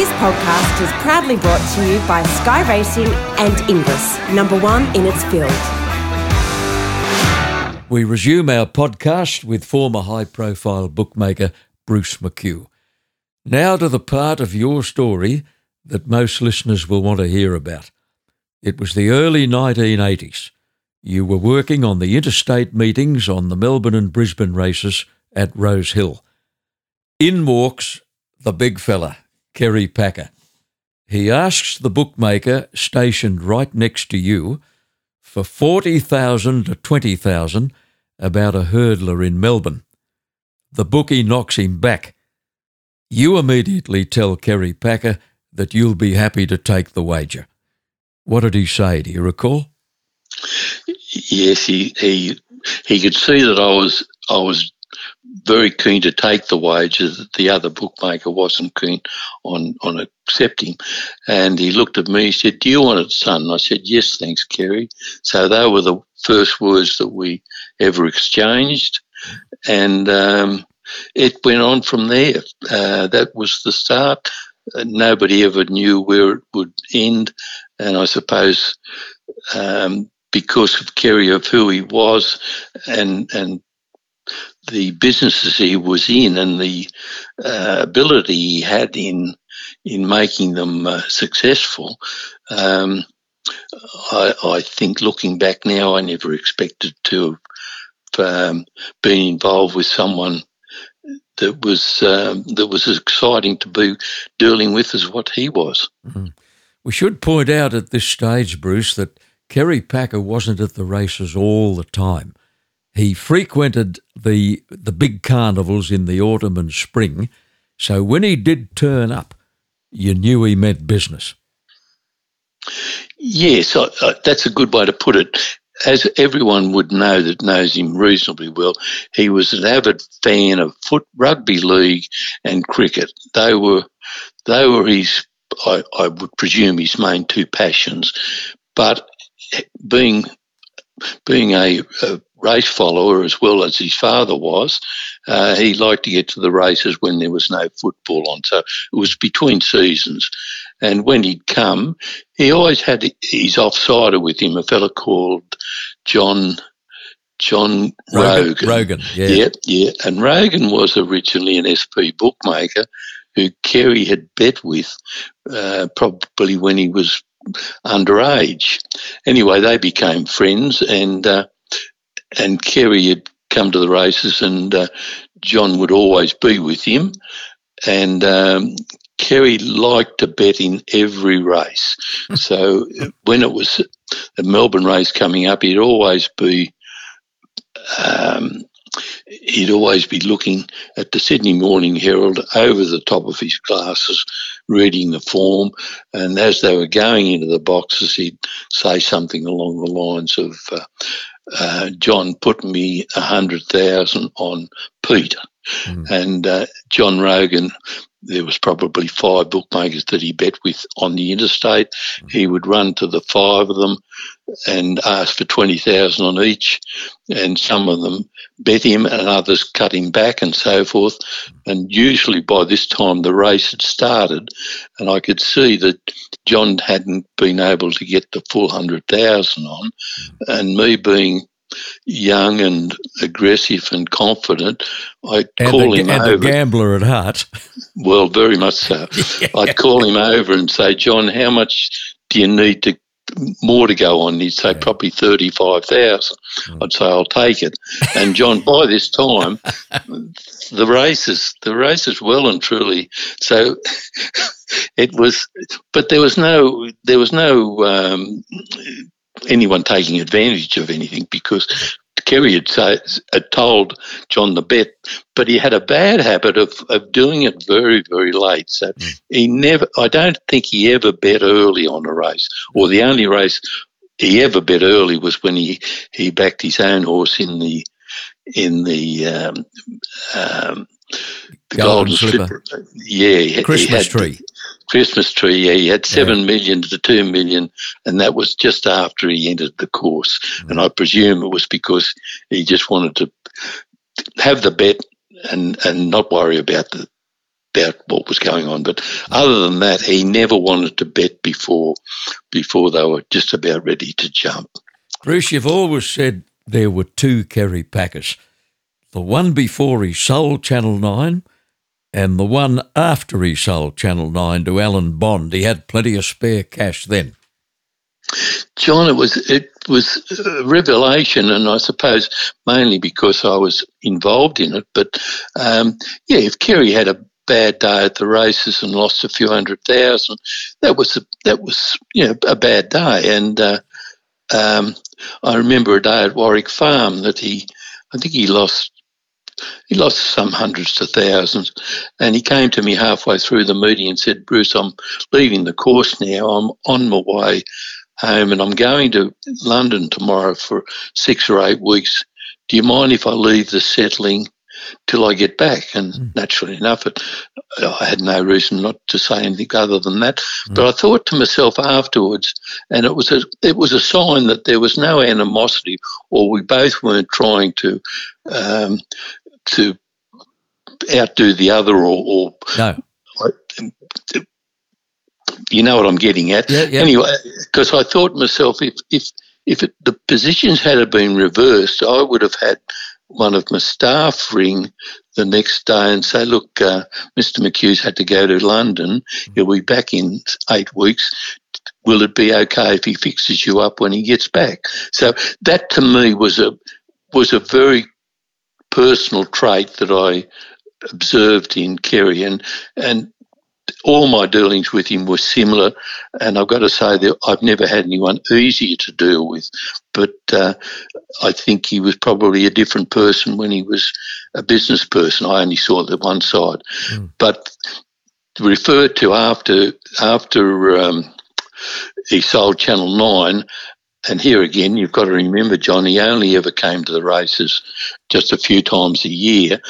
This podcast is proudly brought to you by Sky Racing and Inglis, number one in its field. We resume our podcast with former high profile bookmaker Bruce McHugh. Now to the part of your story that most listeners will want to hear about. It was the early 1980s. You were working on the interstate meetings on the Melbourne and Brisbane races at Rose Hill. In walks the big fella, Kerry Packer. He asks the bookmaker stationed right next to you for 40,000 to 20,000 about a hurdler in Melbourne. The bookie knocks him back. You immediately tell Kerry Packer that you'll be happy to take the wager. What did he say? Do you recall? Yes, he he he could see that I was I was very keen to take the wages that the other bookmaker wasn't keen on on accepting. And he looked at me, he said, Do you want it, son? And I said, Yes, thanks, Kerry. So they were the first words that we ever exchanged. And um, it went on from there. Uh, that was the start. Uh, nobody ever knew where it would end. And I suppose um, because of Kerry, of who he was and, and the businesses he was in and the uh, ability he had in in making them uh, successful. Um, I, I, think looking back now, I never expected to have um, been involved with someone that was um, that was as exciting to be dealing with as what he was. Mm-hmm. We should point out at this stage, Bruce, that Kerry Packer wasn't at the races all the time. He frequented the the big carnivals in the autumn and spring, so when he did turn up, you knew he meant business. Yes, I, I, that's a good way to put it. As everyone would know that knows him reasonably well, he was an avid fan of foot, rugby league, and cricket. They were, they were his, I, I would presume, his main two passions. But eh, being being a, a, race follower as well as his father was, uh, he liked to get to the races when there was no football on. So it was between seasons. And when he'd come, he always had his offsider with him, a fellow called John John Rogan. Rogan, Rogan yeah. Yeah, yeah. And Rogan was originally an SP bookmaker who Kerry had bet with uh, probably when he was underage. Anyway, they became friends, and uh, and Kerry had come to the races, and uh, John would always be with him, and. Um, Kerry liked to bet in every race. so when it was the Melbourne race coming up, he'd always be um, he'd always be looking at the Sydney Morning Herald over the top of his glasses, reading the form. And as they were going into the boxes, he'd say something along the lines of, uh, uh, John put me a hundred thousand on Peter. Mm. And uh, John Rogan, there was probably five bookmakers that he bet with on the interstate. Mm. He would run to the five of them and asked for 20,000 on each. And some of them bet him and others cut him back and so forth. And usually by this time the race had started and I could see that John hadn't been able to get the full 100,000 on. And me being young and aggressive and confident, I'd and call the, him and over. the gambler at heart. Well, very much so. yeah. I'd call him over and say, John, how much do you need to more to go on. He'd say probably thirty five thousand. Mm. I'd say I'll take it. And John, by this time, the races, the races, well and truly. So it was, but there was no, there was no um, anyone taking advantage of anything because Kerry had, say, had told John the bet, but he had a bad habit of, of doing it very, very late. So mm. he never, I don't think he ever bet early on a race, or the only race he ever bet early was when he, he backed his own horse in the in the um, um, the golden, golden slipper. slipper. Yeah, Christmas tree. Christmas tree. Yeah, he had seven yeah. million to two million, and that was just after he entered the course. Mm. And I presume it was because he just wanted to have the bet and and not worry about the about what was going on. But other than that, he never wanted to bet before before they were just about ready to jump. Bruce, you've always said there were two Kerry Packers. The one before he sold Channel 9 and the one after he sold Channel 9 to Alan Bond. He had plenty of spare cash then. John, it was it was a revelation, and I suppose mainly because I was involved in it. But um, yeah, if Kerry had a bad day at the races and lost a few hundred thousand, that was a, that was you know a bad day. And uh, um, I remember a day at Warwick Farm that he, I think he lost he lost some hundreds to thousands. And he came to me halfway through the meeting and said, Bruce, I'm leaving the course now. I'm on my way home and I'm going to London tomorrow for six or eight weeks. Do you mind if I leave the settling till I get back? And mm. naturally enough, it, I had no reason not to say anything other than that. Mm. But I thought to myself afterwards, and it was a it was a sign that there was no animosity, or we both weren't trying to um, to outdo the other or, or no. you know what I'm getting at. Yeah, yeah. Anyway, because I thought myself, if if if it, the positions had been reversed, I would have had one of my staff ring the next day and say, "Look, uh, Mr. McHugh's had to go to London. He'll be back in eight weeks. Will it be okay if he fixes you up when he gets back?" So that to me was a was a very personal trait that I observed in Kerry, and and all my dealings with him were similar. And I've got to say that I've never had anyone easier to deal with, but uh, I think he was probably a different person when he was a business person. I only saw the one side, mm. but referred to after after. Um, he sold Channel 9 and here again, you've got to remember, John, he only ever came to the races just a few times a year.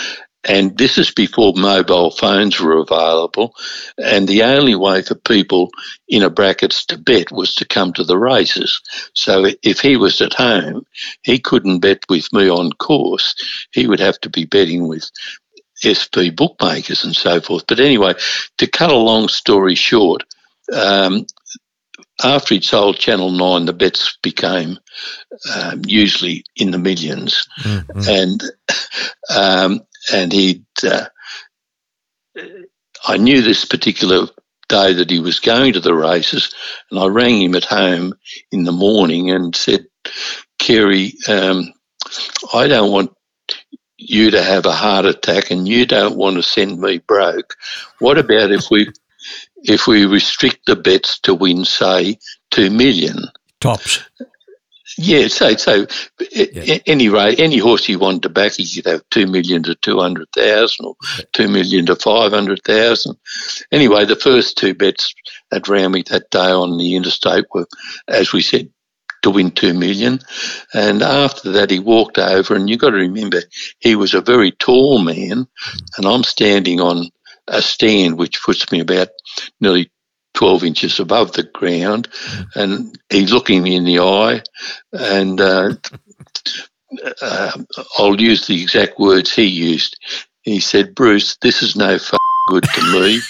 And this is before mobile phones were available. And the only way for people in a brackets to bet was to come to the races. So if he was at home, he couldn't bet with me on course. He would have to be betting with SP bookmakers and so forth. But anyway, to cut a long story short, um, after he'd sold Channel 9, the bets became um, usually in the 1000000s mm-hmm. And um, and he'd, uh, I knew this particular day that he was going to the races, and I rang him at home in the morning and said, Kerry, um, I don't want you to have a heart attack and you don't want to send me broke. What about if we if we restrict the bets to win, say, two million. Tops. Yeah, so so yeah. any rate, any horse you wanted to back, you could have two million to two hundred thousand, or two million to five hundred thousand. Anyway, the first two bets at Randwick that day on the interstate were, as we said, to win two million. And after that, he walked over, and you've got to remember, he was a very tall man, mm. and I'm standing on a stand which puts me about nearly 12 inches above the ground. And he's looking me in the eye. And uh, uh, I'll use the exact words he used. He said, Bruce, this is no f- good to me.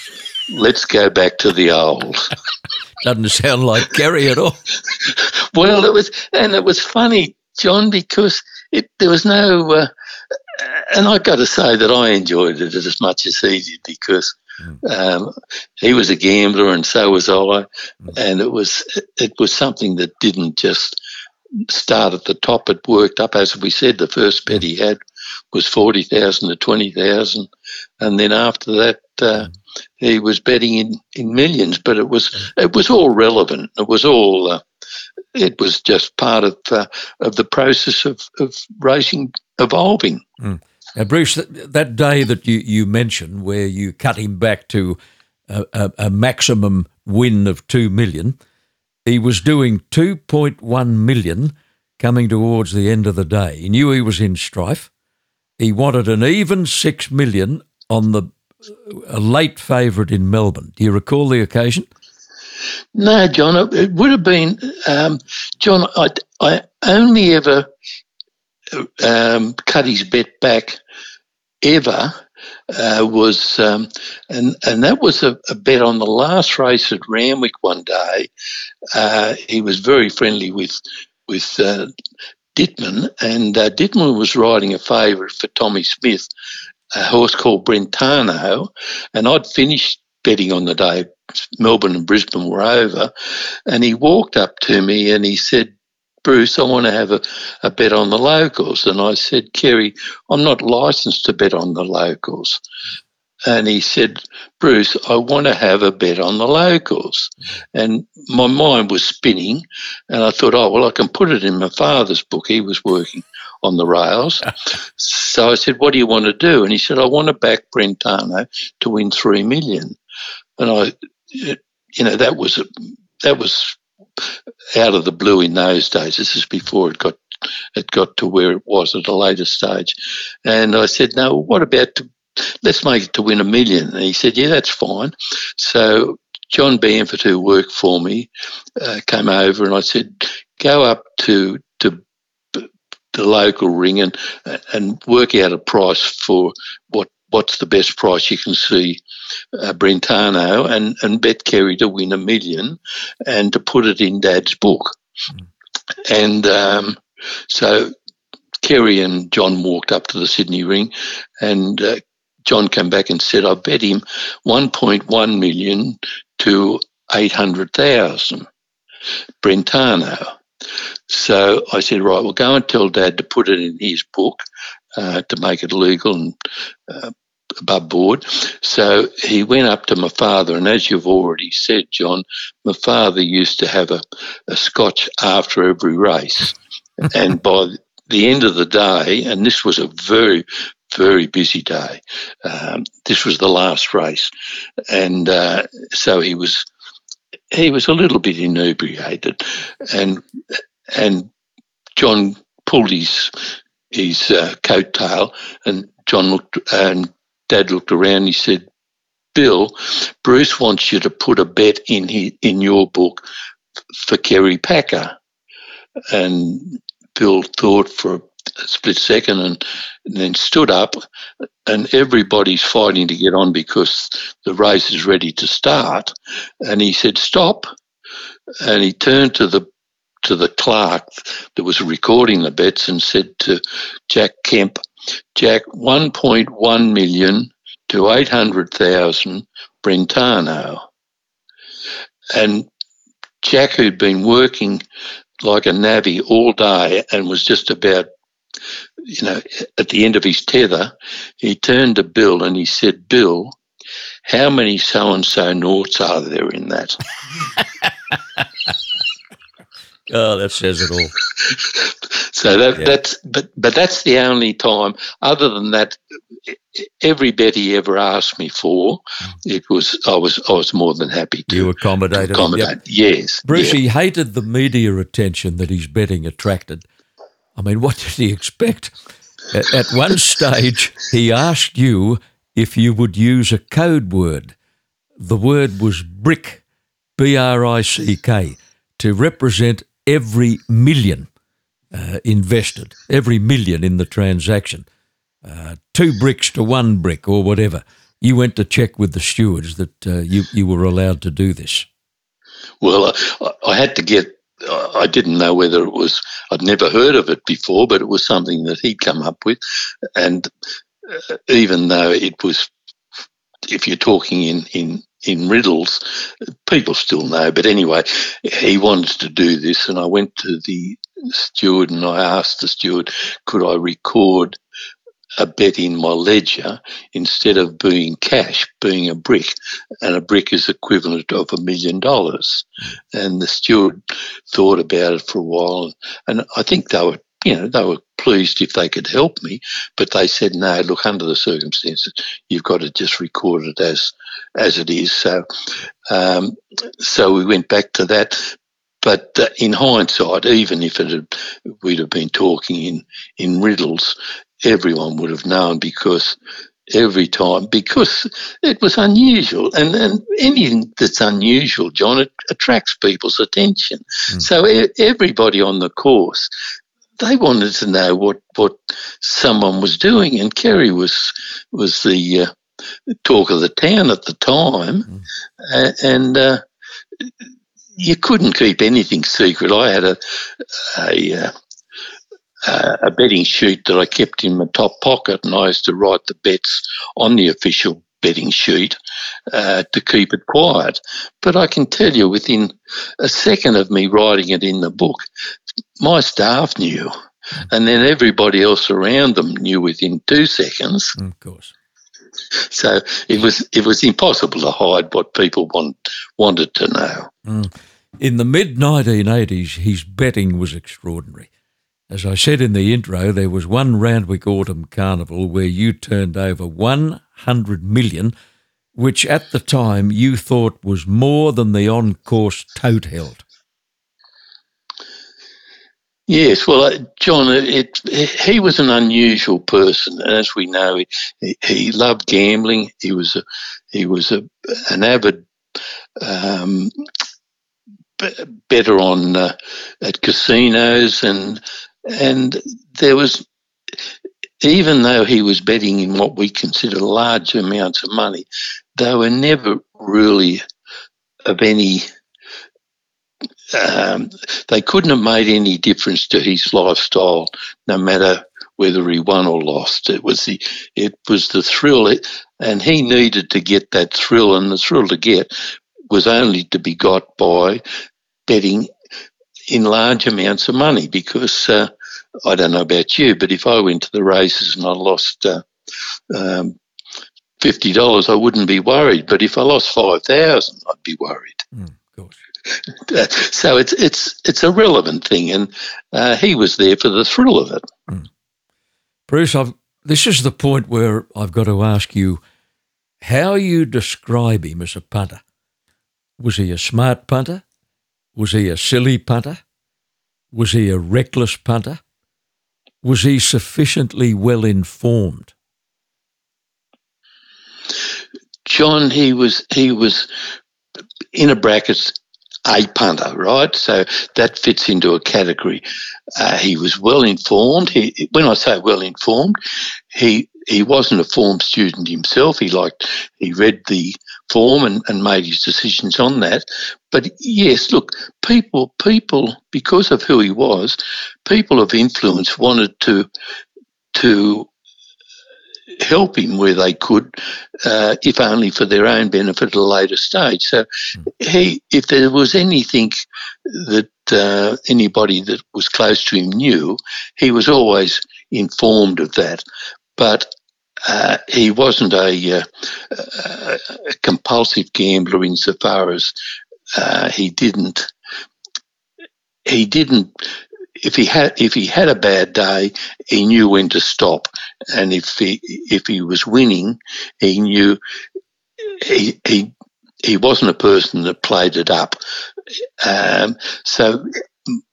Let's go back to the old. Doesn't sound like Kerry at all. well, it was, and it was funny, John, because it, there was no, uh, and I've got to say that I enjoyed it as much as he did because mm. um, he was a gambler and so was I, mm. and it was it was something that didn't just start at the top. It worked up, as we said. The first bet he had was forty thousand to twenty thousand, and then after that. Uh, mm. he was betting in, in millions, but it was mm. it was all relevant. It was all uh, it was just part of uh, of the process of, of racing evolving. Mm. Now, Bruce, that, day that you, you mentioned, where you cut him back to a, a, a maximum win of two million, he was doing two point one million coming towards the end of the day. He knew he was in strife. He wanted an even six million on the a late favourite in Melbourne. Do you recall the occasion? No, John. It would have been um, John. I, I only ever um, cut his bet back ever uh, was, um, and and that was a, a, bet on the last race at Randwick one day. Uh, he was very friendly with with uh, Dittman, and uh, Dittman was riding a favourite for Tommy Smith, a horse called Brentano, and I'd finished betting on the day. Melbourne and Brisbane were over, and he walked up to me and he said, Bruce, I want to have a, a bet on the locals. And I said, Kerry, I'm not licensed to bet on the locals. And he said, Bruce, I want to have a bet on the locals. And my mind was spinning. And I thought, oh, well, I can put it in my father's book. He was working on the rails. so I said, what do you want to do? And he said, I want to back Brentano to win three million. And I, you know, that was, that was out of the blue in those days. This is before it got it got to where it was at a later stage. And I said, no, what about to, let's make it to win a million? And he said, yeah, that's fine. So John Bamford, who worked for me, uh, came over and I said, go up to to the local ring and and work out a price for what what's the best price you can see uh, Brentano and, and bet Kerry to win a million and to put it in Dad's book. Mm. And um, so Kerry and John walked up to the Sydney ring and uh, John came back and said, I bet him 1.1 million to 800,000 Brentano. So I said, right, well, go and tell Dad to put it in his book uh, to make it legal and uh, above board. So he went up to my father, and as you've already said, John, my father used to have a, a scotch after every race. and by the end of the day, and this was a very, very busy day, um, this was the last race. And uh, so he was. He was a little bit inebriated, and and John pulled his his uh, coat tail, and John looked and Dad looked around. He said, "Bill, Bruce wants you to put a bet in his, in your book for Kerry Packer." And Bill thought for a split second and, and then stood up, and everybody's fighting to get on because the race is ready to start. And he said, "Stop!" And he turned to the to the clerk that was recording the bets and said to Jack Kemp, Jack, 1.1 million to 800,000 Brentano. And Jack, who'd been working like a navvy all day and was just about, you know, at the end of his tether, he turned to Bill and he said, Bill, how many so and so noughts are there in that? oh, that says it all. So that, yeah. that's but but that's the only time. Other than that, every bet he ever asked me for, mm. it was I was I was more than happy to you accommodated. Accommodate, yep. yes. Bruce, he hated the media attention that his betting attracted. I mean, what did he expect? At, at one stage, he asked you if you would use a code word. The word was brick, B R I C K, to represent every million uh, invested, every million in the transaction, uh, two bricks to one brick or whatever. You went to check with the stewards that uh, you, you were allowed to do this. Well, I, I had to get I didn't know whether it was, I'd never heard of it before, but it was something that he'd come up with. And uh, even though it was, if you're talking in, in in riddles, people still know. But anyway, he wanted to do this, and I went to the steward and I asked the steward, could I record a bet in my ledger instead of being cash, being a brick, and a brick is equivalent of a million dollars. And the steward thought about it for a while, and I think they were, you know, they were pleased if they could help me, but they said, no, look, under the circumstances, you've got to just record it as as it is. So, um, so we went back to that. But uh, in hindsight, even if it had, we'd have been talking in, in riddles, everyone would have known because every time because it was unusual and, and anything that's unusual john it attracts people's attention mm. so everybody on the course they wanted to know what, what someone was doing, and Kerry was was the uh, talk of the town at the time, mm. uh, and uh, you couldn't keep anything secret. I had a a, uh, a betting sheet that I kept in my top pocket, and I used to write the bets on the official betting sheet uh, to keep it quiet. But I can tell you, within a second of me writing it in the book, my staff knew, and then everybody else around them knew within two seconds. Of course. So it was it was impossible to hide what people want, wanted to know. Mm. In the mid 1980s, his betting was extraordinary. As I said in the intro, there was one Randwick Autumn Carnival where you turned over 100 million, which at the time you thought was more than the on course tote held. Yes, well, uh, John, it, it, he was an unusual person, as we know, he, he loved gambling. He was a, he was a, an avid um, better on uh, at casinos, and and there was even though he was betting in what we consider large amounts of money, they were never really of any um, they couldn't have made any difference to his lifestyle, no matter whether he won or lost. It was the it was the thrill, it, and he needed to get that thrill, and the thrill to get was only to be got by betting in large amounts of money. Because uh, I don't know about you, but if I went to the races and I lost. Uh, um, Fifty dollars, I wouldn't be worried. But if I lost five thousand, I'd be worried. Mm. So it's it's it's a relevant thing, and uh, he was there for the thrill of it. Mm. Bruce, I've, this is the point where I've got to ask you how you describe him as a punter. Was he a smart punter? Was he a silly punter? Was he a reckless punter? Was he sufficiently well informed? John, he was he was in a brackets a punter, right? So that fits into a category. Uh, he was well informed. He, when I say well informed, he he wasn't a form student himself. He liked he read the form and, and made his decisions on that. But yes, look, people people because of who he was, people of influence wanted to to help him where they could, uh, if only for their own benefit at a later stage. So, he, if there was anything that uh, anybody that was close to him knew, he was always informed of that. But uh, he wasn't a, uh, a, compulsive gambler insofar as uh, he didn't he didn't if he had if he had a bad day, he knew when to stop, and if he if he was winning, he knew he he he wasn't a person that played it up. Um, so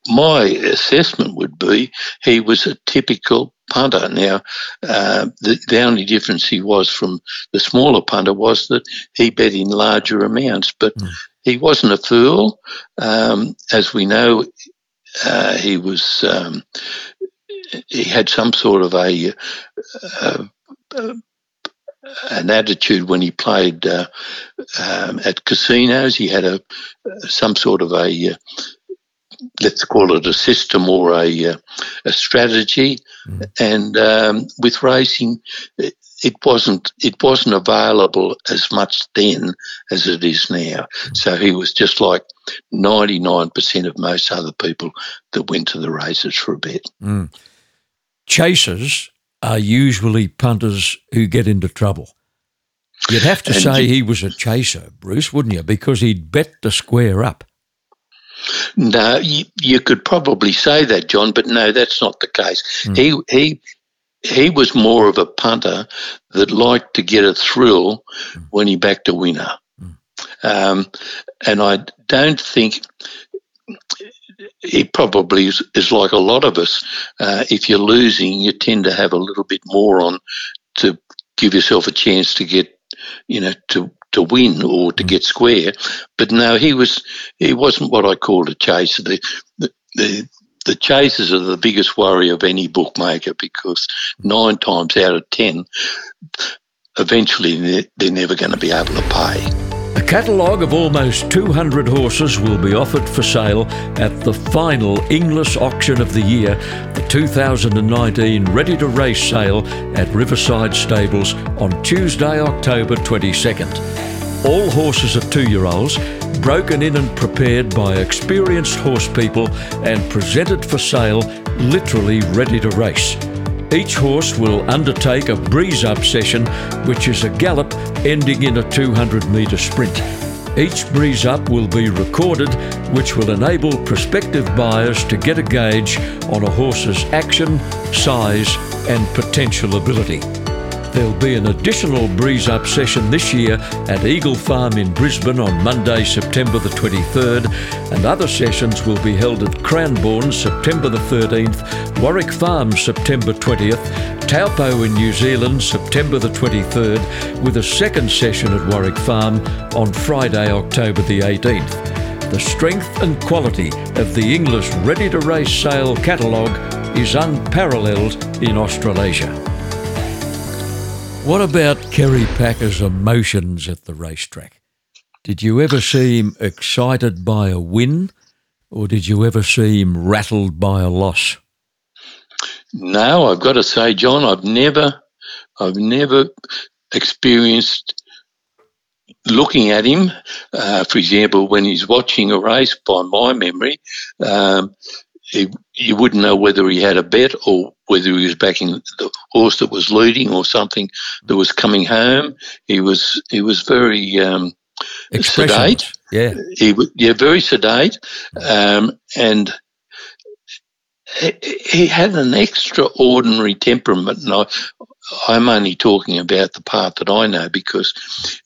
my assessment would be he was a typical punter. Now, uh, the, the only difference he was from the smaller punter was that he bet in larger amounts, but mm. he wasn't a fool. Um, as we know, uh, he was um, he had some sort of a uh, uh, an attitude when he played uh, um, at casinos. He had a some sort of a uh, let's call it a system or a uh, a strategy, mm. and um, with racing, it wasn't it wasn't available as much then as it is now. So he was just like ninety nine percent of most other people that went to the races for a bet. Mm. Chasers are usually punters who get into trouble. You'd have to and say he was a chaser, Bruce, wouldn't you? Because he'd bet to square up. No, you, you, could probably say that, John, but no, that's not the case. Mm. He he he was more of a punter that liked to get a thrill mm. when he backed a winner. Mm. Um, and I don't think he probably is, is like a lot of us. Uh, if you're losing, you tend to have a little bit more on to give yourself a chance to get, you know, to to win or to mm. get square. But no, he was he wasn't what I called a chaser. The, the, the the chasers are the biggest worry of any bookmaker because nine times out of ten, eventually they're never going to be able to pay. A catalogue of almost 200 horses will be offered for sale at the final Inglis auction of the year, the 2019 Ready to Race sale at Riverside Stables on Tuesday, October 22nd. All horses are two year olds, broken in and prepared by experienced horse people and presented for sale, literally ready to race. Each horse will undertake a breeze up session, which is a gallop ending in a 200 metre sprint. Each breeze up will be recorded, which will enable prospective buyers to get a gauge on a horse's action, size, and potential ability. There'll be an additional breeze up session this year at Eagle Farm in Brisbane on Monday, September the 23rd, and other sessions will be held at Cranbourne September the 13th, Warwick Farm September 20th, Taupo in New Zealand September the 23rd, with a second session at Warwick Farm on Friday, October the 18th. The strength and quality of the Inglis Ready to Race sale catalogue is unparalleled in Australasia. What about Kerry Packer's emotions at the racetrack? Did you ever see him excited by a win, or did you ever see him rattled by a loss? No, I've got to say, John, I've never, I've never experienced looking at him. Uh, for example, when he's watching a race, by my memory, um, he, you wouldn't know whether he had a bet or whether he was backing the horse that was leading or something that was coming home. He was he was very um, sedate. Yeah, he yeah very sedate, um, and he had an extraordinary temperament. And I, I'm only talking about the part that I know because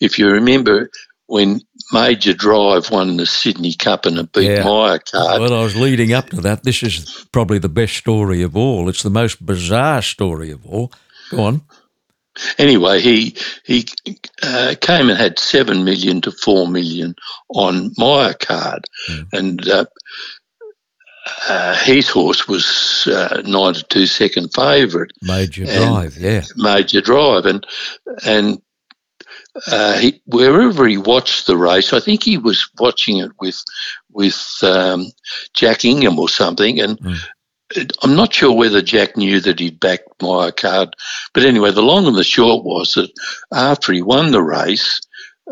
if you remember when Major Drive won the Sydney Cup and it beat yeah. Card. Well, I was leading up to that. This is probably the best story of all. It's the most bizarre story of all. Go on. Anyway, he he uh, came and had seven million to four million on Card, mm. and uh, uh, his horse was uh, nine to two second favourite. Major Drive, yeah. Major Drive, and and uh, he, wherever he watched the race, I think he was watching it with with um, Jack Ingham or something, and mm. I'm not sure whether Jack knew that he'd backed my card. But anyway, the long and the short was that after he won the race,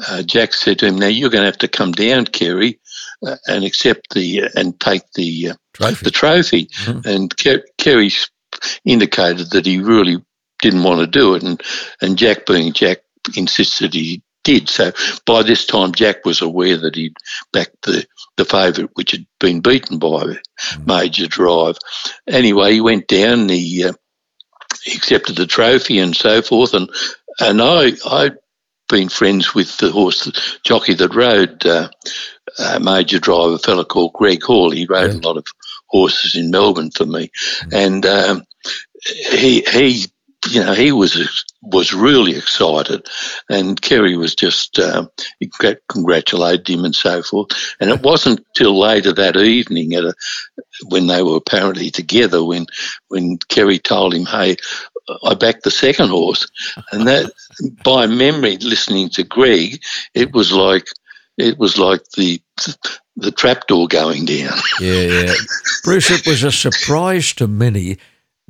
uh, Jack said to him, "Now you're going to have to come down, Kerry, uh, and accept the uh, and take the uh, trophy. the trophy." Mm. And Ker- Kerry indicated that he really didn't want to do it, and and Jack, being Jack, insisted he did. So by this time, Jack was aware that he'd backed the, the favourite, which had been beaten by mm. Major Drive. Anyway, he went down, he, uh, accepted the trophy and so forth. And, and I, I'd been friends with the horse jockey that rode uh, uh, Major Drive, a fellow called Greg Hall. He rode yeah. a lot of horses in Melbourne for me. Mm. And um, he, he you know, he was was really excited, and Kerry was just uh, congratulated him and so forth. And it wasn't till later that evening, at a, when they were apparently together, when when Kerry told him, "Hey, I backed the second horse," and that by memory, listening to Greg, it was like it was like the the trapdoor going down. Yeah, yeah. Bruce, it was a surprise to many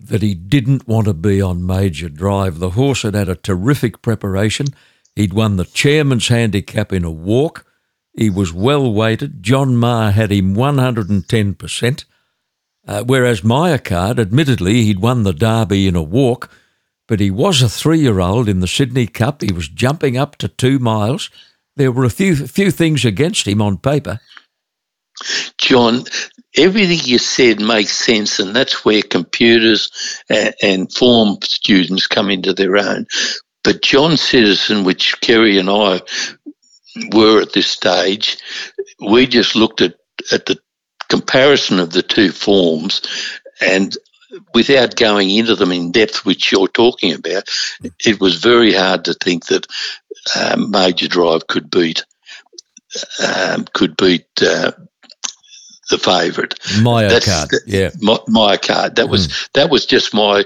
that he didn't want to be on Major Drive. The horse had had a terrific preparation. He'd won the chairman's handicap in a walk. He was well weighted. John Maher had him 110%. Uh, whereas Card, admittedly, he'd won the Derby in a walk, but he was a three year old in the Sydney Cup. He was jumping up to two miles. There were a few, few things against him on paper. John, everything you said makes sense, and that's where computers and, form students come into their own. But John Citizen, which Kerry and I were at this stage, we just looked at, at the comparison of the two forms and without going into them in depth, which you're talking about, it was very hard to think that um, Major Drive could beat um, could beat uh, the favourite. Maya card, yeah. My, Maya card. That was mm. that was just my,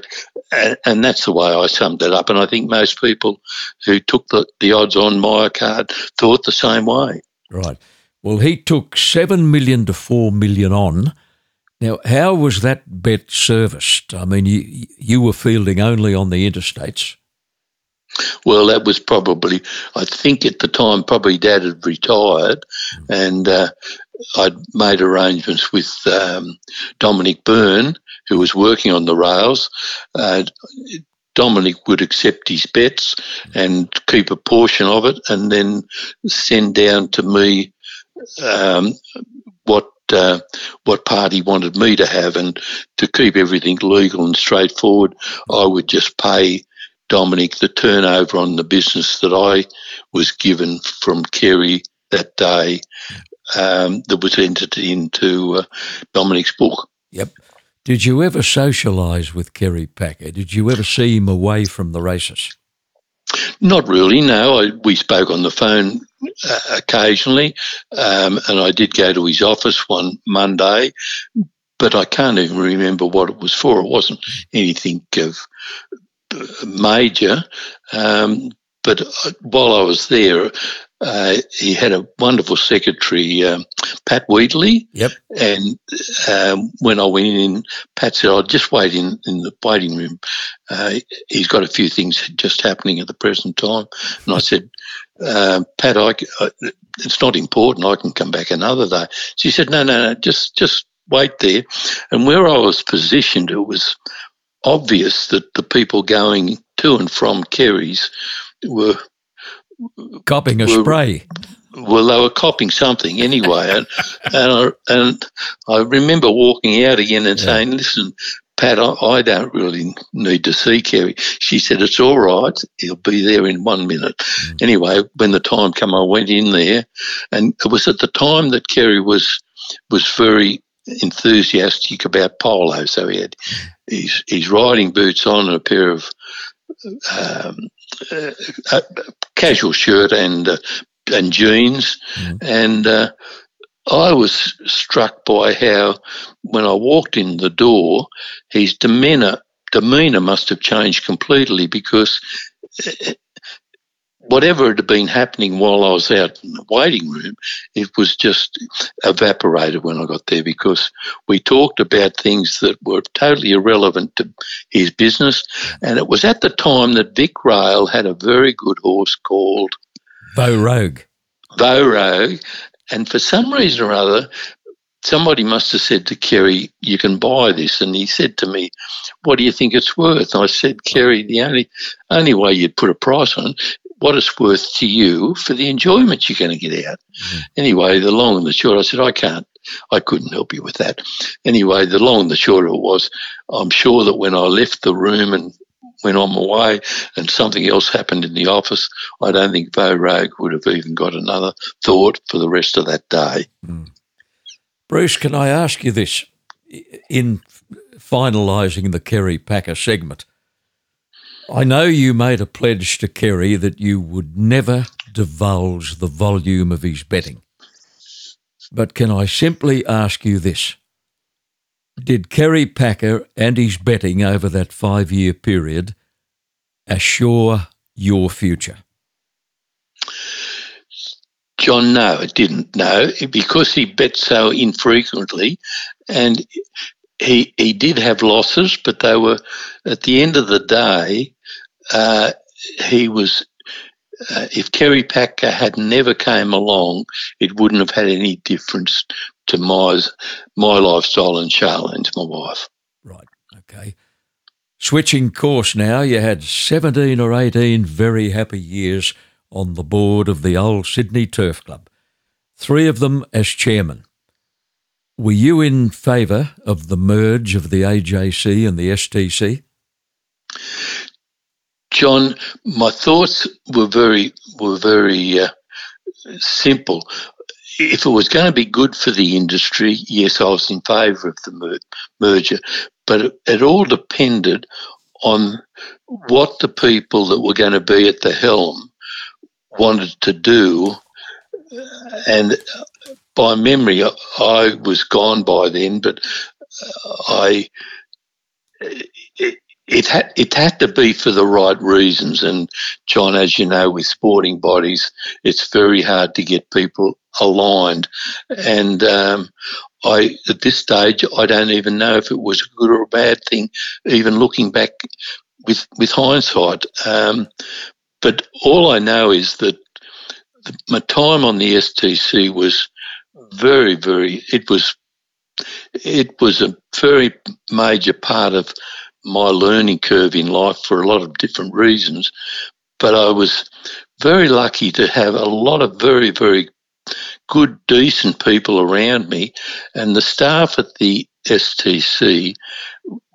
and, and, that's the way I summed it up. And I think most people who took the, the odds on Maya card thought the same way. Right. Well, he took seven million to four million on. Now, how was that bet serviced? I mean, you you were fielding only on the interstates. Well, that was probably, I think at the time, probably Dad had retired, mm. and uh, I'd made arrangements with um, Dominic Byrne, who was working on the rails. Uh, Dominic would accept his bets and keep a portion of it, and then send down to me um, what uh, what part he wanted me to have, and to keep everything legal and straightforward, I would just pay Dominic the turnover on the business that I was given from Kerry that day um, that was entered into uh, Dominic's book. Yep. Did you ever socialise with Kerry Packer? Did you ever see him away from the races? Not really. No, I, we spoke on the phone uh, occasionally, um, and I did go to his office one Monday, but I can't even remember what it was for. It wasn't anything of major. Um, but uh, while I was there, uh, he had a wonderful secretary, um, Pat Wheatley. Yep. And um, when I went in, Pat said, "I'll just wait in, in the waiting room. Uh, he's got a few things just happening at the present time." And I said, uh, "Pat, I, I, it's not important. I can come back another day." She said, "No, no, no. Just just wait there." And where I was positioned, it was obvious that the people going to and from Kerry's were copying a were, spray. Well, they were copying something anyway, and and I, and I remember walking out again and yeah. saying, "Listen, Pat, I, I, don't really need to see Kerry." She said, "It's all right. He'll be there in one minute." Mm. Anyway, when the time came, I went in there, and it was at the time that Kerry was was very enthusiastic about polo. So he had his, his riding boots on and a pair of um, a casual shirt and uh, and jeans, mm. and uh, I was struck by how when I walked in the door, his demeanour demeanour must have changed completely because uh, whatever had been happening while I was out in the waiting room, it was just evaporated when I got there because we talked about things that were totally irrelevant to his business. And it was at the time that Vic Rail had a very good horse called Vo Rogue. Vo Rogue. And for some reason or other, somebody must have said to Kerry, "You can buy this," and he said to me, "What do you think it's worth?" And I said, "Kerry, the only only way you'd put a price on what it's worth to you for the enjoyment you're going to get out. Mm-hmm. Anyway, the long and the short, I said, I can't, I couldn't help you with that. Anyway, the long and the short of it was, I'm sure that when I left the room and went on my way and something else happened in the office, I don't think Vo Rogue would have even got another thought for the rest of that day. Mm. Bruce, can I ask you this? In finalising the Kerry Packer segment, I know you made a pledge to Kerry that you would never divulge the volume of his betting. But can I simply ask you this? Did Kerry Packer and his betting over that five year period assure your future? John, no, it didn't. No, because he bet so infrequently, and he he did have losses, but they were at the end of the day uh, he was. Uh, if Kerry Packer had never came along, it wouldn't have had any difference to my my lifestyle and Charlene's, my wife. Right. Okay. Switching course now, you had 17 or 18 very happy years on the board of the old Sydney Turf Club, three of them as chairman. Were you in favour of the merge of the AJC and the STC? John, my thoughts were very were very uh, simple. If it was going to be good for the industry, yes, I was in favour of the mer- merger, but it, it all depended on what the people that were going to be at the helm wanted to do, and by memory, I was gone by then, but I it, it had it had to be for the right reasons. And John, as you know, with sporting bodies, it's very hard to get people aligned. And um, I, at this stage, I don't even know if it was a good or a bad thing. Even looking back with with hindsight, um, but all I know is that my time on the STC was very, very. It was it was a very major part of my learning curve in life for a lot of different reasons. But I was very lucky to have a lot of very, very good, decent people around me. And the staff at the STC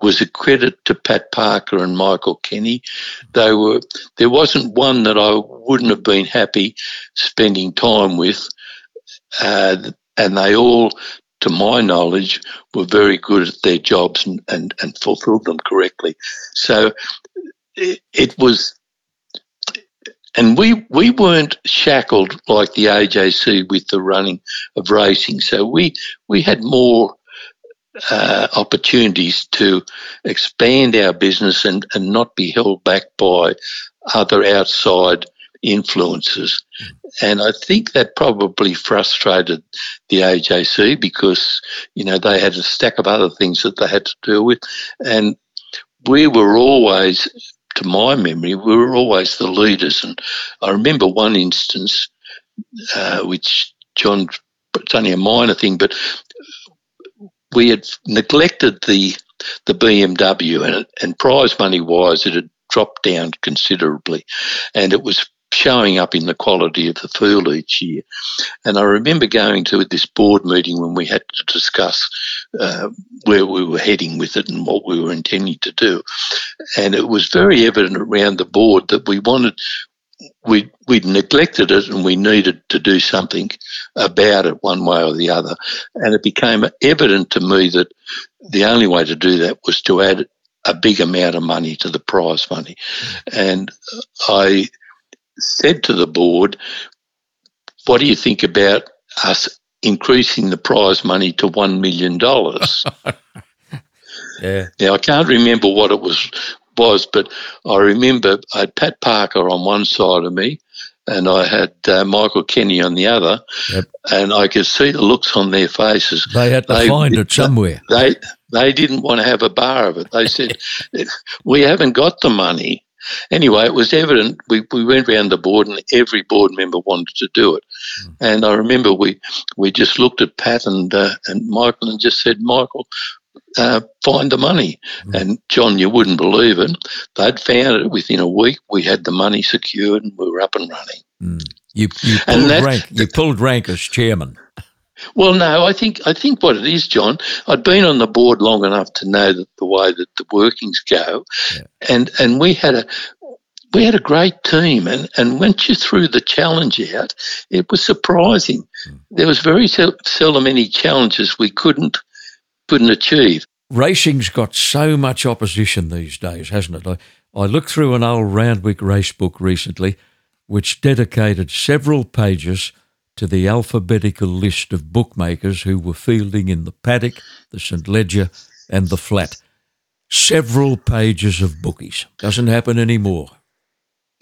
was a credit to Pat Parker and Michael Kenny. They were there wasn't one that I wouldn't have been happy spending time with, uh, and they all to my knowledge, were very good at their jobs and, and, and fulfilled them correctly. So it, it was, and we, we weren't shackled like the AJC with the running of racing. So we, we had more uh, opportunities to expand our business and, and not be held back by other outside influences. And I think that probably frustrated the AJC because, you know, they had a stack of other things that they had to deal with. And we were always, to my memory, we were always the leaders. And I remember one instance, uh, which John, it's only a minor thing, but we had neglected the the BMW and, and prize money wise, it had dropped down considerably, and it was showing up in the quality of the field each year. And I remember going to this board meeting when we had to discuss uh, where we were heading with it and what we were intending to do. And it was very evident around the board that we wanted. We, we'd neglected it and we needed to do something about it one way or the other. And it became evident to me that the only way to do that was to add a big amount of money to the prize money. And I said to the board, what do you think about us increasing the prize money to $1 million? yeah. Now, I can't remember what it was, was, but I remember I had Pat Parker on one side of me and I had uh, Michael Kenny on the other, yep. and I could see the looks on their faces. They had to they, find it somewhere. They they didn't want to have a bar of it. They said, "We haven't got the money." Anyway, it was evident. We, we went around the board, and every board member wanted to do it. Mm. And I remember we we just looked at Pat and uh, and Michael and just said, Michael, uh, find the money. Mm. And John, you wouldn't believe it. They'd found it within a week. We had the money secured, and we were up and running. Mm. You you pulled, rank, you pulled rank as chairman. Well, no, I think I think what it is, John. I'd been on the board long enough to know that the way that the workings go, yeah. and and we had a we had a great team, and and once you threw the challenge out, it was surprising. Mm. There was very seldom any challenges we couldn't couldn't achieve. Racing's got so much opposition these days, hasn't it? I, I looked through an old Randwick race book recently, which dedicated several pages to the alphabetical list of bookmakers who were fielding in the paddock, the St Leger, and the flat. Several pages of bookies. Doesn't happen anymore.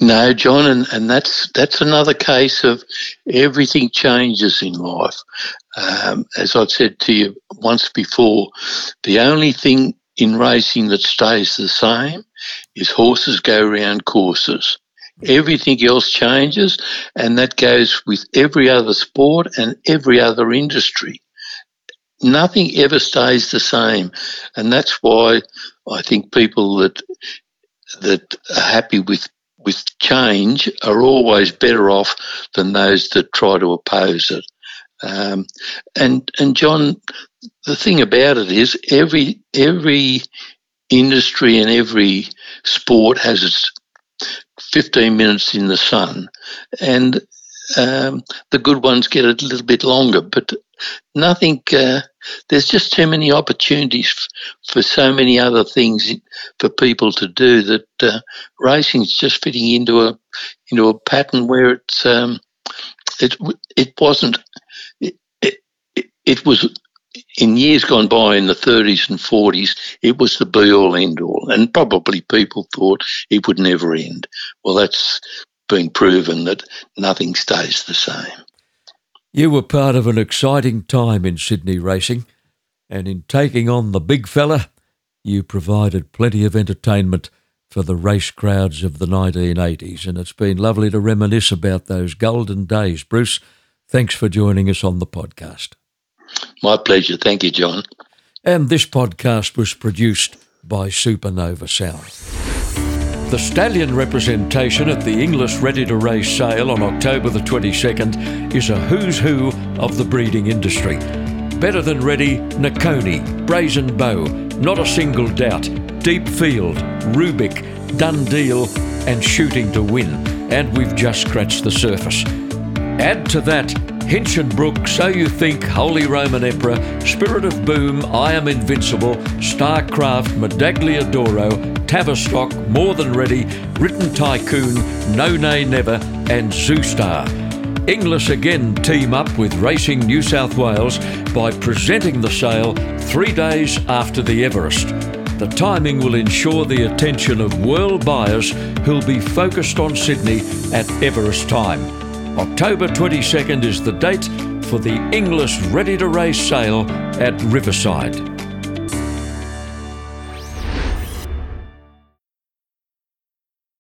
No, John, and, and that's that's another case of everything changes in life. Um, as I've said to you once before, the only thing in racing that stays the same is horses go round courses. Everything else changes, and that goes with every other sport and every other industry. Nothing ever stays the same, and that's why I think people that that are happy with with change are always better off than those that try to oppose it. Um, and and John, the thing about it is every every industry and every sport has its 15 minutes in the sun, and um, the good ones get a little bit longer. But nothing. Uh, there's just too many opportunities f- for so many other things for people to do that uh, racing's just fitting into a into a pattern where it's um, it it wasn't. It, it, it was in years gone by in the 30s and 40s, it was the be all end all. And probably people thought it would never end. Well, that's been proven that nothing stays the same. You were part of an exciting time in Sydney racing, and in taking on the big fella, you provided plenty of entertainment for the race crowds of the 1980s, and it's been lovely to reminisce about those golden days. Bruce, thanks for joining us on the podcast. My pleasure. Thank you, John. And this podcast was produced by Supernova Sound. The stallion representation at the Inglis Ready to Race sale on October the 22nd is a who's who of the breeding industry. Better than ready, Nicconi, Brazen Beau, Not a Single Doubt, Deep Field, Rubick, Done Deal, and Shooting to Win. And we've just scratched the surface. Add to that Hinchinbrook, So You Think, Holy Roman Emperor, Spirit of Boom, I Am Invincible, Starcraft, Medaglia d'Oro, Tavistock, More Than Ready, Written Tycoon, No Nay Never, and Zoostar. Inglis again team up with Racing New South Wales by presenting the sale three days after the Everest. The timing will ensure the attention of world buyers who'll be focused on Sydney at Everest time. October 22nd is the date for the Inglis Ready to Race sale at Riverside.